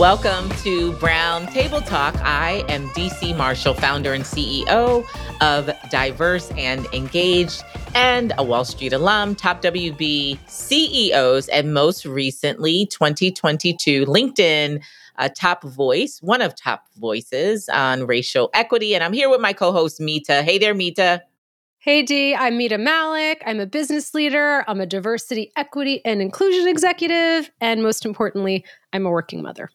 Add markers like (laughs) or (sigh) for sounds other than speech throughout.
Welcome to Brown Table Talk. I am Dee C. Marshall, founder and CEO of Diverse and Engaged, and a Wall Street alum, top WB CEOs, and most recently, 2022 LinkedIn uh, top voice, one of top voices on racial equity. And I'm here with my co host, Mita. Hey there, Mita. Hey Dee, I'm Mita Mallick. I'm a business leader. I'm a diversity, equity, and inclusion executive. And most importantly, I'm a working mother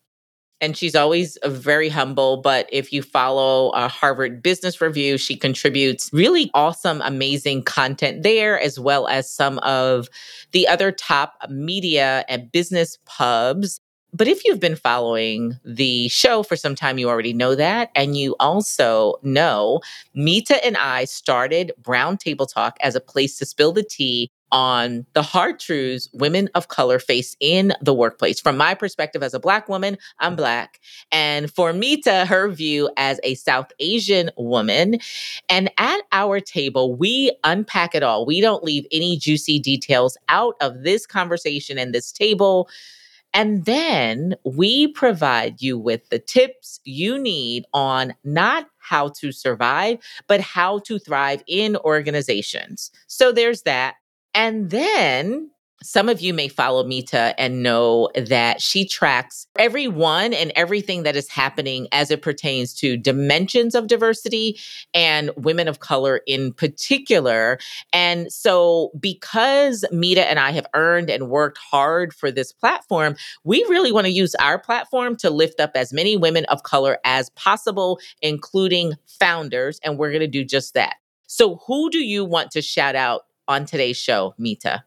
and she's always very humble. But if you follow Harvard Business Review, she contributes really awesome, amazing content there, as well as some of the other top media and business pubs. But if you've been following the show for some time, you already know that. And you also know Mita and I started Brown Table Talk as a place to spill the tea on the hard truths women of color face in the workplace. From my perspective as a Black woman, I'm Black. And for Mita, her view as a South Asian woman. And at our table, we unpack it all. We don't leave any juicy details out of this conversation and this table. And then we provide you with the tips you need on not how to survive, but how to thrive in organizations. So there's that. And then some of you may follow Mita and know that she tracks everyone and everything that is happening as it pertains to dimensions of diversity and women of color in particular. And so, because Mita and I have earned and worked hard for this platform, we really want to use our platform to lift up as many women of color as possible, including founders. And we're going to do just that. So, who do you want to shout out on today's show, Mita?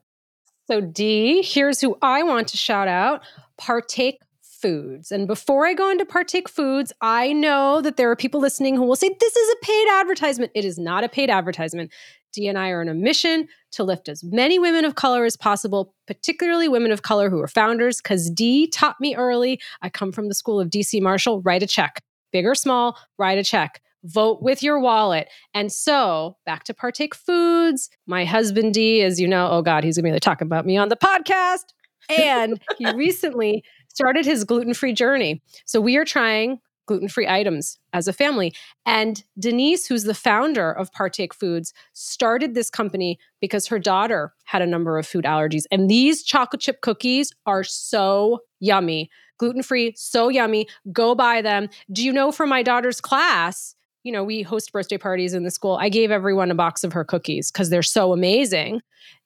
So, Dee, here's who I want to shout out Partake Foods. And before I go into Partake Foods, I know that there are people listening who will say, This is a paid advertisement. It is not a paid advertisement. Dee and I are on a mission to lift as many women of color as possible, particularly women of color who are founders, because Dee taught me early. I come from the school of Dee C. Marshall, write a check, big or small, write a check vote with your wallet. And so back to Partake Foods. My husband D, as you know, oh God, he's gonna be talking about me on the podcast. And he (laughs) recently started his gluten-free journey. So we are trying gluten-free items as a family. And Denise, who's the founder of Partake Foods, started this company because her daughter had a number of food allergies. And these chocolate chip cookies are so yummy. Gluten free, so yummy. Go buy them. Do you know from my daughter's class, you know, we host birthday parties in the school. I gave everyone a box of her cookies because they're so amazing.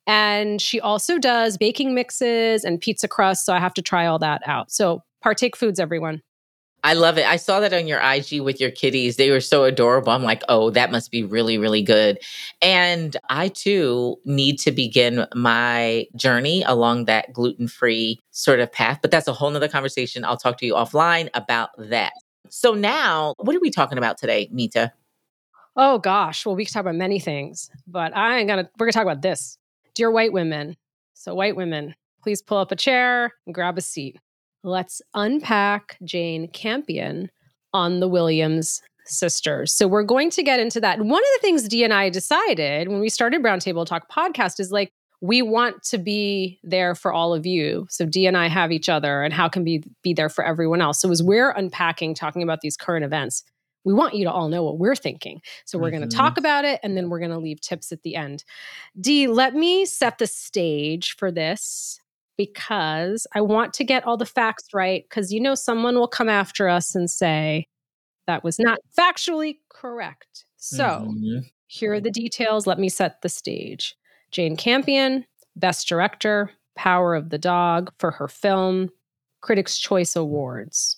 And she also does baking mixes and pizza crust. So I have to try all that out. So partake foods, everyone. I love it. I saw that on your IG with your kitties. They were so adorable. I'm like, oh, that must be really, really good. And I too need to begin my journey along that gluten free sort of path. But that's a whole nother conversation. I'll talk to you offline about that. So now, what are we talking about today, Mita? Oh gosh, well, we can talk about many things, but I ain't gonna. We're gonna talk about this, dear white women. So, white women, please pull up a chair and grab a seat. Let's unpack Jane Campion on the Williams sisters. So we're going to get into that. One of the things Dee and I decided when we started Brown Table Talk podcast is like we want to be there for all of you. So Dee and I have each other and how can we be there for everyone else. So as we're unpacking, talking about these current events, we want you to all know what we're thinking. So we're mm-hmm. going to talk about it and then we're going to leave tips at the end. Dee, let me set the stage for this because I want to get all the facts right because you know someone will come after us and say that was not factually correct. So, mm-hmm. here are the details. Let me set the stage. Jane Campion, Best Director, Power of the Dog for her film, Critics' Choice Awards.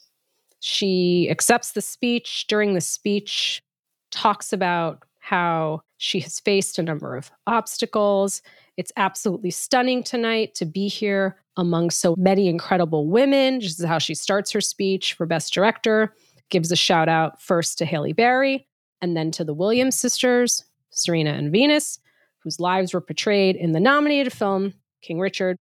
She accepts the speech. During the speech, talks about how she has faced a number of obstacles It's absolutely stunning tonight to be here among so many incredible women. This is how she starts her speech for Best Director. Gives a shout out first to Halle Berry and then to the Williams sisters, Serena and Venus, whose lives were portrayed in the nominated film, King Richard.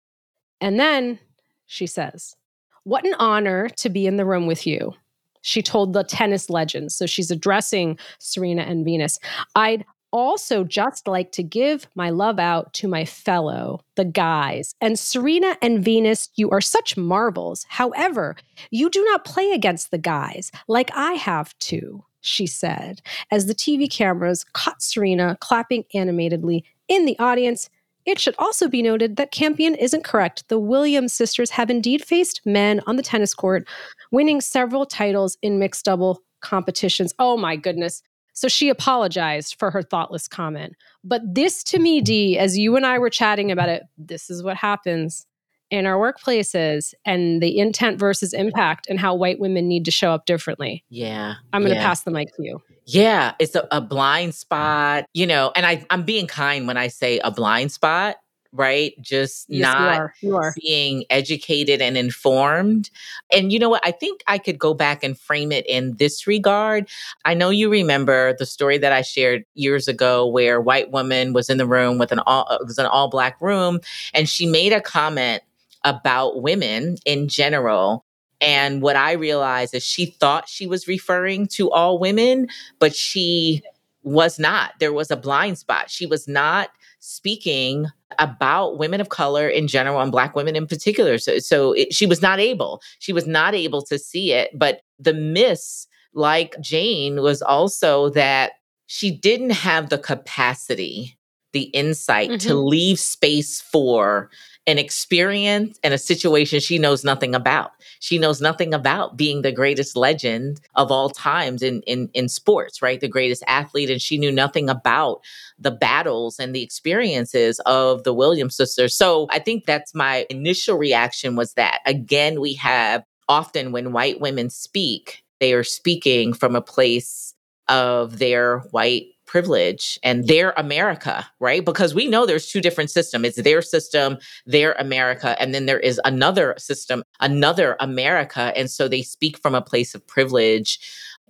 And then she says, What an honor to be in the room with you. She told the tennis legends. So she's addressing Serena and Venus. I'd also just like to give my love out to my fellow, the guys. And Serena and Venus, you are such marvels. However, you do not play against the guys like I have to, she said, as the TV cameras caught Serena clapping animatedly in the audience. It should also be noted that Campion isn't correct. The Williams sisters have indeed faced men on the tennis court, winning several titles in mixed double competitions. Oh my goodness. So she apologized for her thoughtless comment. But this to me, Dee, as you and I were chatting about it, this is what happens in our workplaces and the intent versus impact and how white women need to show up differently. Yeah. I'm going to yeah. pass the mic to you. Yeah, it's a, a blind spot, you know, and I, I'm being kind when I say a blind spot right? Just Yes, you not are. You are. being educated and informed. And you know what? I think I could go back and frame it in this regard. I know you remember the story that I shared years ago where a white woman was in the room with an all uh, it was an all black room and she made a comment about women in general. And what I realized is she thought she was referring to all women, but she was not. There was a blind spot. She was not speaking about women of color in general and black women in particular so, so it, she was not able she was not able to see it but the miss like jane was also that she didn't have the capacity the insight to Mhm. leave space for an experience and a situation she knows nothing about she knows nothing about being the greatest legend of all times in in in sports right the greatest athlete and she knew nothing about the battles and the experiences of the Williams sisters. So I think that's my initial reaction was that again, we have often when white women speak, they are speaking from a place of their white privilege and their America, right? Because we know there's two different systems. It's their system, their America, and then there is another system, another America. And so they speak from a place of privilege.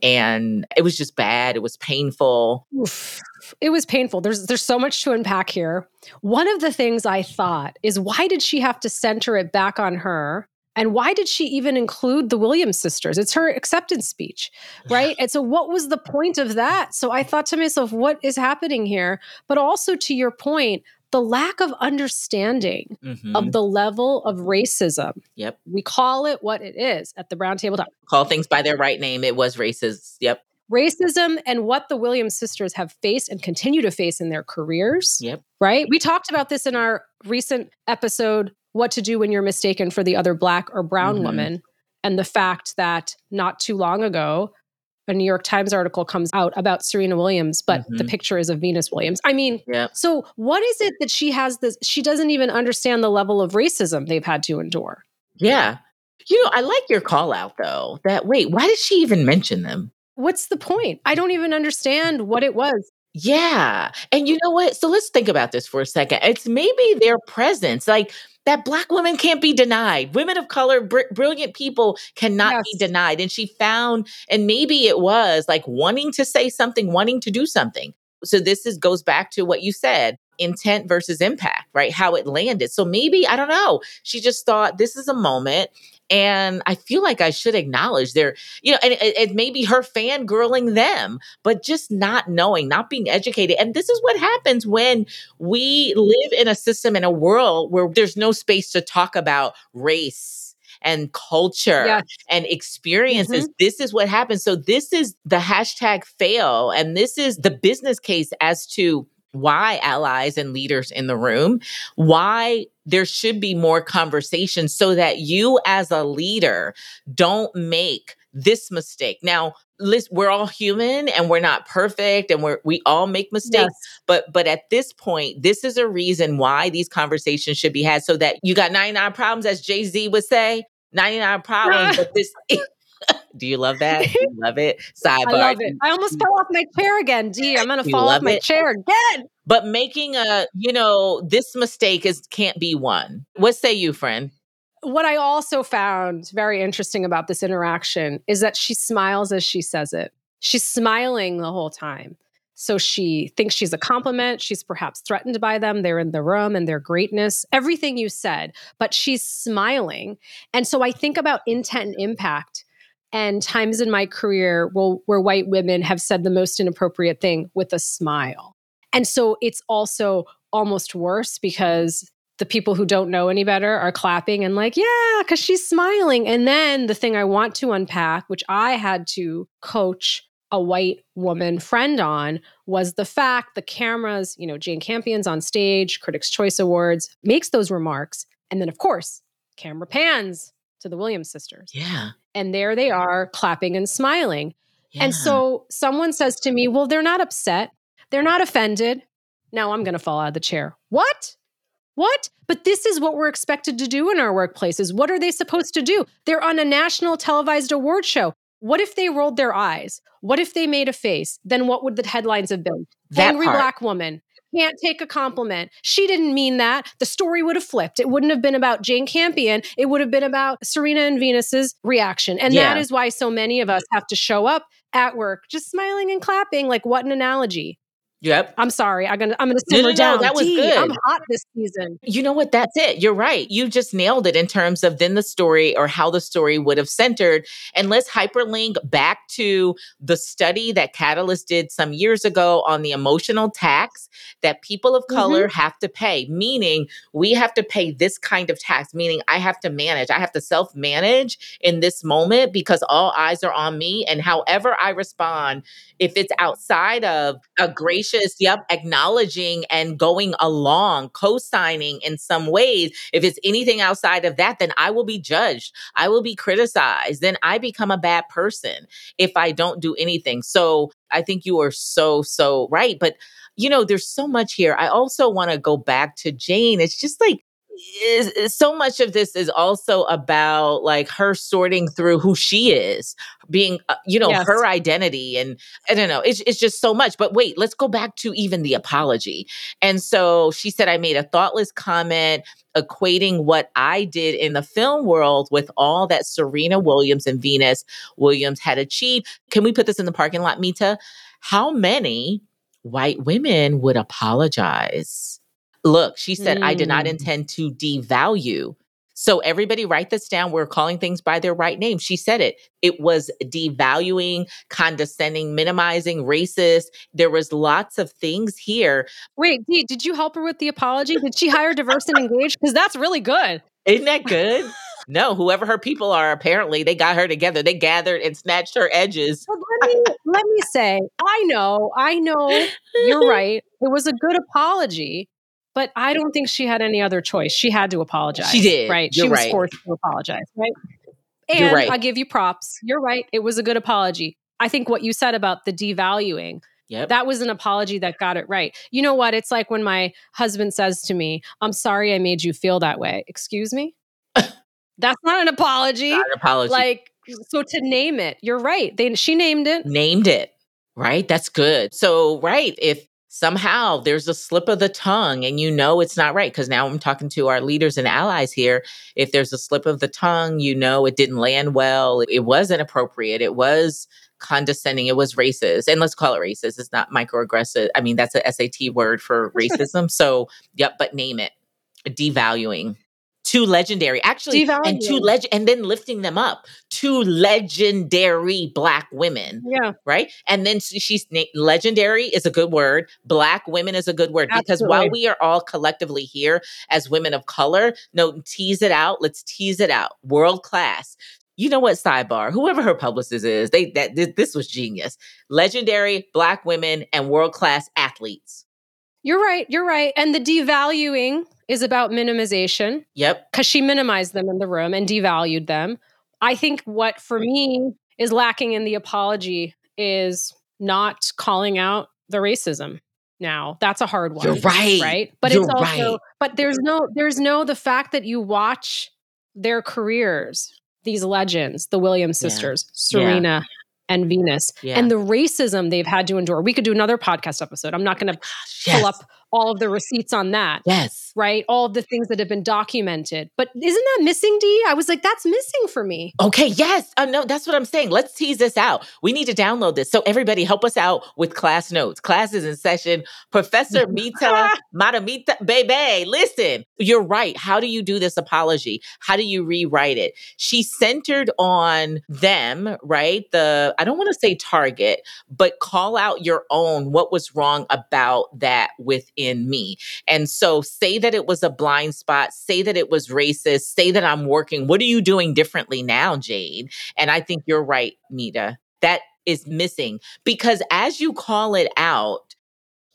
And it was just bad. It was painful. Oof. It was painful. There's there's so much to unpack here. One of the things I thought is why did she have to center it back on her? And why did she even include the Williams sisters? It's her acceptance speech, (laughs) right? And so what was the point of that? So I thought to myself, what is happening here? But also to your point, the lack of understanding Mhm. of the level of racism. Yep. We call it what it is at the Brown Table Talk. Call things by their right name. It was racist. Yep. Racism and what the Williams sisters have faced and continue to face in their careers. Yep. right? We talked about this in our recent episode, What to Do When You're Mistaken for the Other Black or Brown Mhm. Woman, and the fact that not too long ago, a New York Times article comes out about Serena Williams, but the Mhm. picture is of Venus Williams. I mean, Yep. so what is it that she has this? She doesn't even understand the level of racism they've had to endure. Yeah. You know, I like your call out though. That wait, why did she even mention them? What's the point? I don't even understand what it was. Yeah. And you know what? So let's think about this for a second. It's maybe their presence. Like that black woman can't be denied. Women of color, br- brilliant people cannot be denied. And she found, and maybe it was like wanting to say something, wanting to do something. So this is goes back to what you said intent versus impact, right? How it landed. So maybe, I don't know, she just thought this is a moment. And I feel like I should acknowledge their, you know, and it, it may be her fangirling them, but just not knowing, not being educated. And this is what happens when we live in a system, in a world where there's no space to talk about race and culture Yes. and experiences. Mm-hmm. This is what happens. So, this is the hashtag fail. And this is the business case as to why allies and leaders in the room, why there should be more conversation so that you as a leader don't make this mistake. Now, listen, we're all human and we're not perfect and we're we all make mistakes Yes. but but at this point this is a reason why these conversations should be had so that you got 99 problems as jay-z would say 99 problems (laughs) but this Do you love that? (laughs) Do you love it? Sidebar. I love it. I almost fell off my chair again. Dee, I'm gonna You fall off my it? chair again. But making a, you know, this mistake is can't be one. What say you, friend? What I also found very interesting about this interaction is that she smiles as she says it. She's smiling the whole time. So she thinks she's a compliment. She's perhaps threatened by them. They're in the room and their greatness, everything you said, but she's smiling. And so I think about intent and impact and times in my career where, where white women have said the most inappropriate thing with a smile. And so it's also almost worse because the people who don't know any better are clapping and like, yeah, because she's smiling. And then the thing I want to unpack, which I had to coach a white woman friend on, was the fact the cameras, you know, Jane Campion's on stage, Critics' Choice Awards, makes those remarks. And then, of course, camera pans to the Williams sisters. Yeah. And there they are clapping and smiling. And so someone says to me, Well, they're not upset. They're not offended. Now I'm going to fall out of the chair. What? What? But this is what we're expected to do in our workplaces. What are they supposed to do? They're on a national televised award show. What if they rolled their eyes? What if they made a face? Then what would the headlines have been? That Angry part. black woman can't take a compliment. She didn't mean that. The story would have flipped. It wouldn't have been about Jane Campion. It would have been about Serena and Venus's reaction. And that Yeah. is why so many of us have to show up at work just smiling and clapping. Like, what an analogy. Yep. I'm sorry. I'm gonna I'm gonna No, simmer no, no, down. that was Dee, good. I'm hot this season. You know what? That's it. You're right. You just nailed it in terms of then the story or how the story would have centered. And let's hyperlink back to the study that Catalyst did some years ago on the emotional tax that people of mm-hmm. color have to pay, meaning we have to pay this kind of tax, meaning I have to manage, I have to self manage in this moment because all eyes are on me. And however I respond, if it's outside of a gracious, yep, acknowledging and going along, co signing in some ways, if it's anything outside of that, then I will be judged. I will be criticized. Then I become a bad person if I don't do anything. So I think you are so, so right. But, you know, there's so much here. I also want to go back to Jane. It's just like, is- so much of this is also about like her sorting through who she is being uh, you know Yes. her identity and i don't know it's, it's just so much but wait let's go back to even the apology. And so she said i made a thoughtless comment equating what i did in the film world with all that serena williams and venus williams had achieved. Can we put this in the parking lot mita? How many white women would apologize Look, she said, I did not Mm. intend to devalue. So everybody write this down. We're calling things by their right name. She said it. It was devaluing, condescending, minimizing, racist. There was lots of things here. Wait, Dee, did you help her with the apology? Did she hire diverse and engaged? Because that's really good. Isn't that good? no, whoever her people are, apparently they got her together. They gathered and snatched her edges. But let me let me say, I know, I know you're right. It was a good apology, but I don't think she had any other choice. She had to apologize. She did. Right. You're she was right. forced to apologize. Right. And right. I give you props. You're right. It was a good apology. I think what you said about the devaluing, Yep. that was an apology that got it right. You know what? It's like when my husband says to me, I'm sorry I made you feel that way. Excuse me? (laughs) That's not an apology. Not an apology. Like, so to name it, you're right. They she named it. named it, right? That's good. So, right, if somehow there's a slip of the tongue and you know it's not right, because now I'm talking to our leaders and allies here. If there's a slip of the tongue, you know it didn't land well, it wasn't appropriate, it was condescending, it was racist. And let's call it racist. It's not microaggressive. I mean, that's a SAT word for (laughs) racism. so, yep, but name it devaluing. Too legendary, actually, and two leg, and then lifting them up. Two legendary black women Yeah. right? And then she's legendary is a good word. Black women is a good word because while we are all collectively here as women of color, no, tease it out. Let's tease it out. World class. You know what? Sidebar. Whoever her publicist is, they that this was genius. Legendary black women and world class athletes. You're right. You're right. And the devaluing is about minimization Yep. because she minimized them in the room and devalued them. I think what for me is lacking in the apology is not calling out the racism. Now that's a hard one. You're right. Right. But You're it's also, right. but there's no, there's no, the fact that you watch their careers these legends, the Williams Yeah. sisters, Serena and Venus, Yeah. and the racism they've had to endure. We could do another podcast episode. I'm not going to yes. pull up all of the receipts on that. Yes. Right? All of the things that have been documented. But isn't that missing, Dee? I was like, that's missing for me. Okay, yes. Uh, no, that's what I'm saying. Let's tease this out. We need to download this. So, everybody, help us out with class notes. Class is in session. Professor (laughs) Mita Matamita Bebe, listen, you're right. How do you do this apology? How do you rewrite it? She centered on them, right? The, I don't want to say target, but call out your own what was wrong about that within me. And so, say that it was a blind spot, say that it was racist, say that I'm working. What are you doing differently now, Jade? And I think you're right, Mita. That is missing because as you call it out,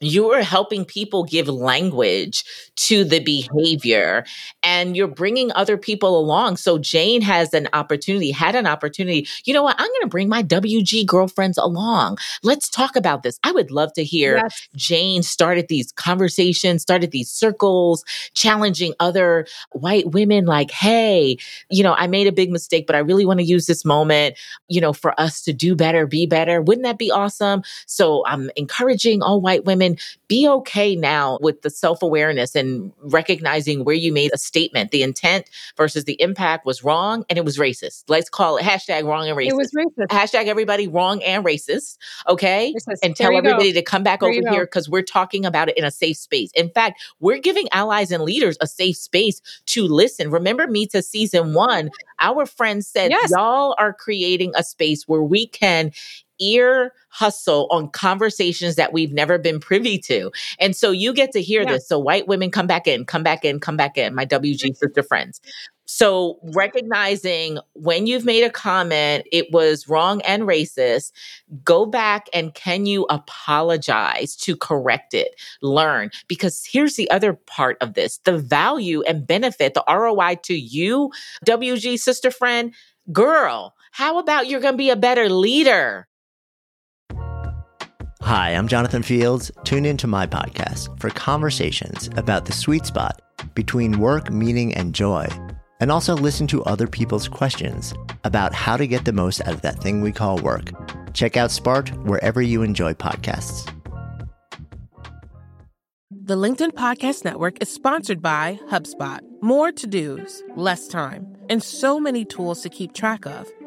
you are helping people give language to the behavior and you're bringing other people along. So Jane has an opportunity, had an opportunity. You know what? I'm going to bring my WG girlfriends along. Let's talk about this. I would love to hear Yes. Jane started these conversations, started these circles, challenging other white women like, hey, you know, I made a big mistake, but I really want to use this moment, you know, for us to do better, be better. Wouldn't that be awesome? So I'm encouraging all white women, be okay now with the self awareness and recognizing where you made a statement. The intent versus the impact was wrong and it was racist. Let's call it hashtag wrong and racist. It was racist. hashtag everybody wrong and racist. Okay Racist. and tell you go. everybody to come back There over here because we're talking about it in a safe space. In fact, we're giving allies and leaders a safe space to listen. Remember me to season one, our friends said, Yes. y'all are creating a space where we can ear hustle on conversations that we've never been privy to. And so you get to hear Yeah. this. So white women come back in, come back in, come back in, my WG mm-hmm. sister friends. So recognizing when you've made a comment, it was wrong and racist, go back and can you apologize to correct it, learn? Because here's the other part of this the value and benefit, the ROI to you, WG sister friend, girl, how about you're going to be a better leader? Hi, I'm Jonathan Fields. Tune into my podcast for conversations about the sweet spot between work, meaning, and joy. And also listen to other people's questions about how to get the most out of that thing we call work. Check out Spark wherever you enjoy podcasts. The LinkedIn Podcast Network is sponsored by HubSpot. More to dos, less time, and so many tools to keep track of.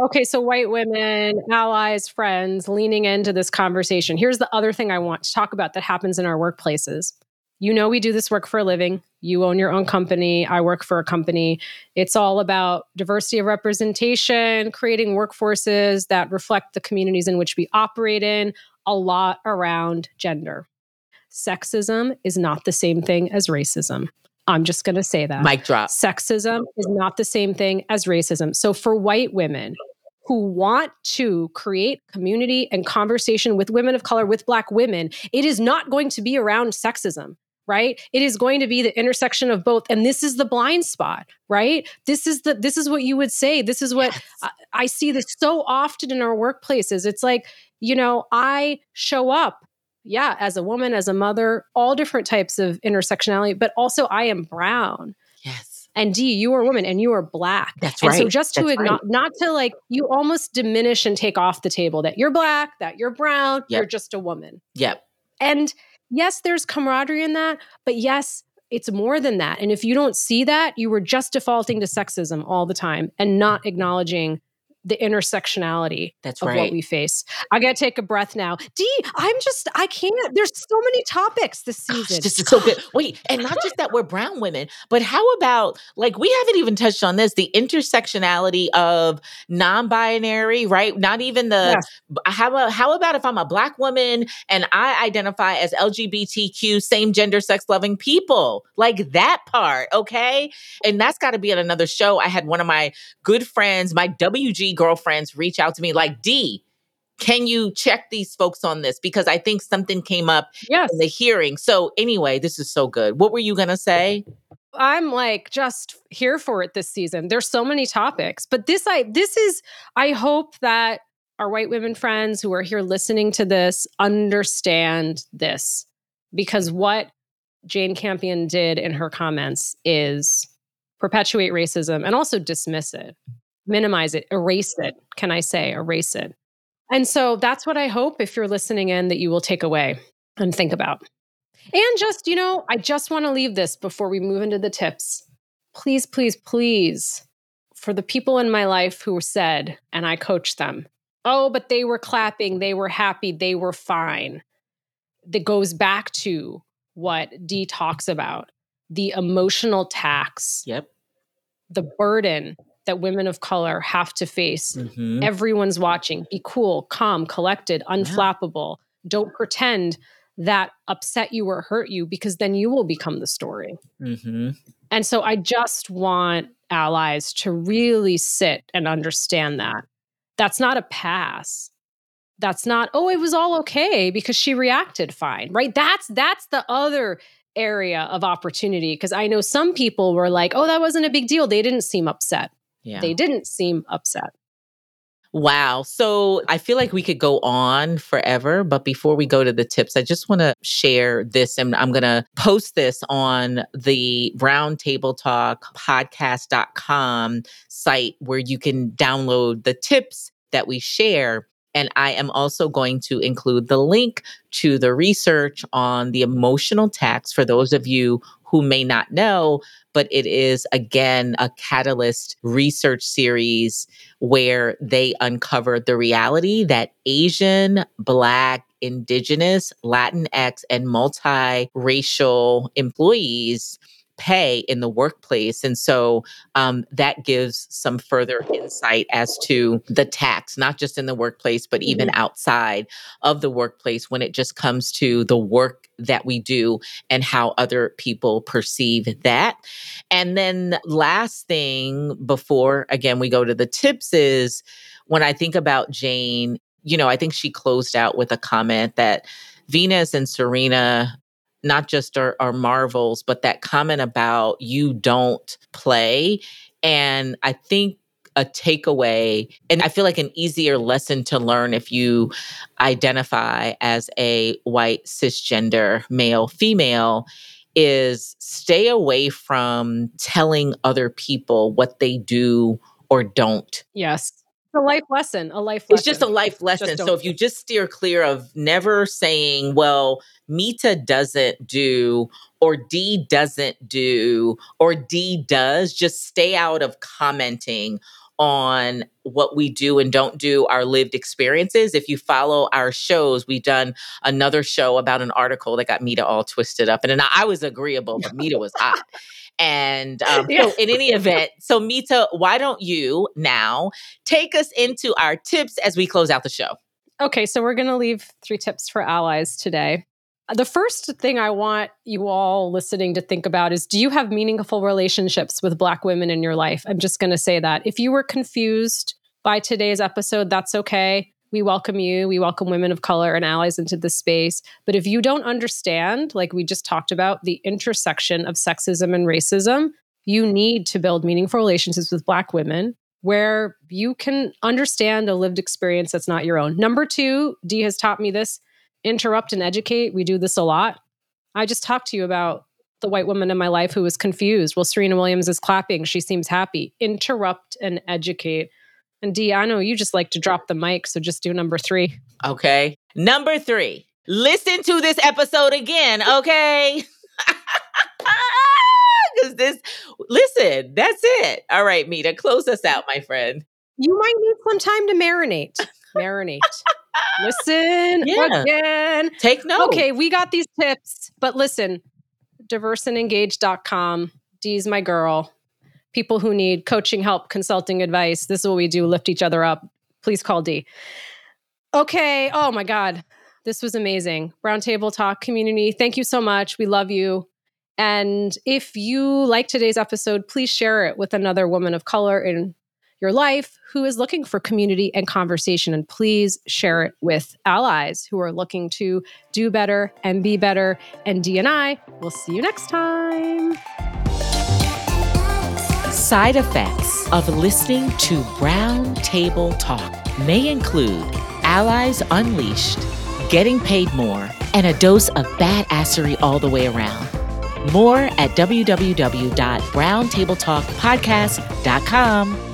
Okay, so white women, allies, friends leaning into this conversation. Here's the other thing I want to talk about that happens in our workplaces. You know, we do this work for a living. You own your own company. I work for a company. It's all about diversity of representation, creating workforces that reflect the communities in which we operate in, a lot around gender. Sexism is not the same thing as racism. I'm just going to say that. Mic drop. Sexism is not the same thing as racism. So, for white women who want to create community and conversation with women of color, with Black women, it is not going to be around sexism. Right? It is going to be the intersection of both. And this is the blind spot, right? This is the this is what you would say. This is what I, I see this so often in our workplaces. It's like, you know, I show up yeah, as a woman, as a mother, all different types of intersectionality, but also I am brown. And Dee, you are a woman and you are black. That's and right. so just to That's acknowledge, not to like, you almost diminish and take off the table that you're black, that you're brown, Yep. you're just a woman. Yep. And yes, there's camaraderie in that, but yes, it's more than that. And if you don't see that, you were just defaulting to sexism all the time and not acknowledging the intersectionality That's of right. what we face. I gotta take a breath now. Dee, I'm just, I can't. There's so many topics this Gosh, season. this is so good. Wait, and not just that we're brown women, but how about like we haven't even touched on this the intersectionality of non-binary, right? Not even the Yes. how about how about if I'm a black woman and I identify as LGBTQ, same gender, sex loving people, like that part, okay? And that's got to be on another show. I had one of my good friends, my WG girlfriends, reach out to me like Dee. can you check these folks on this? Because I think something came up Yes. in the hearing. So, anyway, this is so good. What were you going to say? I'm like just here for it this season. There's so many topics, but this I this is I hope that our white women friends who are here listening to this understand this because what Jane Campion did in her comments is perpetuate racism and also dismiss it, minimize it, erase it. Can I say erase it? And so that's what I hope if you're listening in that you will take away and think about. And just, you know, I just want to leave this before we move into the tips. Please, please, please, for the people in my life who said, and I coached them, oh, but they were clapping, they were happy, they were fine. That goes back to what Dee talks about the emotional tax, Yep. the burden that women of color have to face. Mhm. Everyone's watching. Be cool, calm, collected, unflappable. Don't pretend that upset you or hurt you because then you will become the story. Mhm. And so I just want allies to really sit and understand that. That's not a pass. That's not, oh, it was all okay because she reacted fine, right? That's that's the other area of opportunity because I know some people were like, oh, that wasn't a big deal. They didn't seem upset. Yeah. They didn't seem upset. Wow. So I feel like we could go on forever, but before we go to the tips, I just want to share this and I'm going to post this on the Brown Table Talk podcast.com site where you can download the tips that we share. And I am also going to include the link to the research on the emotional tax for those of you who may not know, but it is again a catalyst research series where they uncovered the reality that Asian, Black, Indigenous, Latinx, and multiracial employees pay in the workplace. And so um, that gives some further insight as to the tax, not just in the workplace, but even outside of the workplace when it just comes to the work that we do and how other people perceive that. And then, last thing before, again, we go to the tips is when I think about Jane, you know, I think she closed out with a comment that Venus and Serena not just our, are marvels, but that comment about you don't play. And I think a takeaway, and I feel like an easier lesson to learn if you identify as a white cisgender male, female, is stay away from telling other people what they do or don't Yes. A life lesson. A life lesson. it's just a life lesson. So if you just steer clear of never saying, well, Mita doesn't do, or Dee doesn't do, or Dee does, just stay out of commenting on what we do and don't do, our lived experiences. If you follow our shows, we've done another show about an article that got Mita all twisted up. And then I was agreeable, but (laughs) Mita was hot. And (laughs) um, Yeah. so, in any event, so Mita, why don't you now take us into our tips as we close out the show? Okay, so we're going to leave three tips for allies today. Uh, The first thing I want you all listening to think about is do you have meaningful relationships with Black women in your life? I'm just going to say that. If you were confused by today's episode, that's okay. We welcome you. We welcome women of color and allies into this space. But if you don't understand, like we just talked about, the intersection of sexism and racism, you need to build meaningful relationships with Black women where you can understand a lived experience that's not your own. Number two, Dee has taught me this interrupt and educate. We do this a lot. I just talked to you about the white woman in my life who was confused. Well, Serena Williams is clapping. She seems happy. Interrupt and educate. And Dee, I know you just like to drop the mic, so just do number three. Okay. Number three, listen to this episode again, okay? (laughs) Because this, listen, that's it. All right, Mita, close us out, my friend. You might need some time to marinate. (laughs) marinate. Listen Yeah. again. Take note. Okay, we got these tips, but listen, diverseandengage.com. Dee's my girl. People who need coaching help, consulting advice. This is what we do lift each other up. Please call Dee. Okay. Oh my God. This was amazing. Brown Table Talk community. Thank you so much. We love you. And if you like today's episode, please share it with another woman of color in your life who is looking for community and conversation. And please share it with allies who are looking to do better and be better. And Dee and I will see you next time. Side effects of listening to Brown Table Talk may include allies unleashed, getting paid more, and a dose of badassery all the way around. More at www.browntabletalkpodcast.com.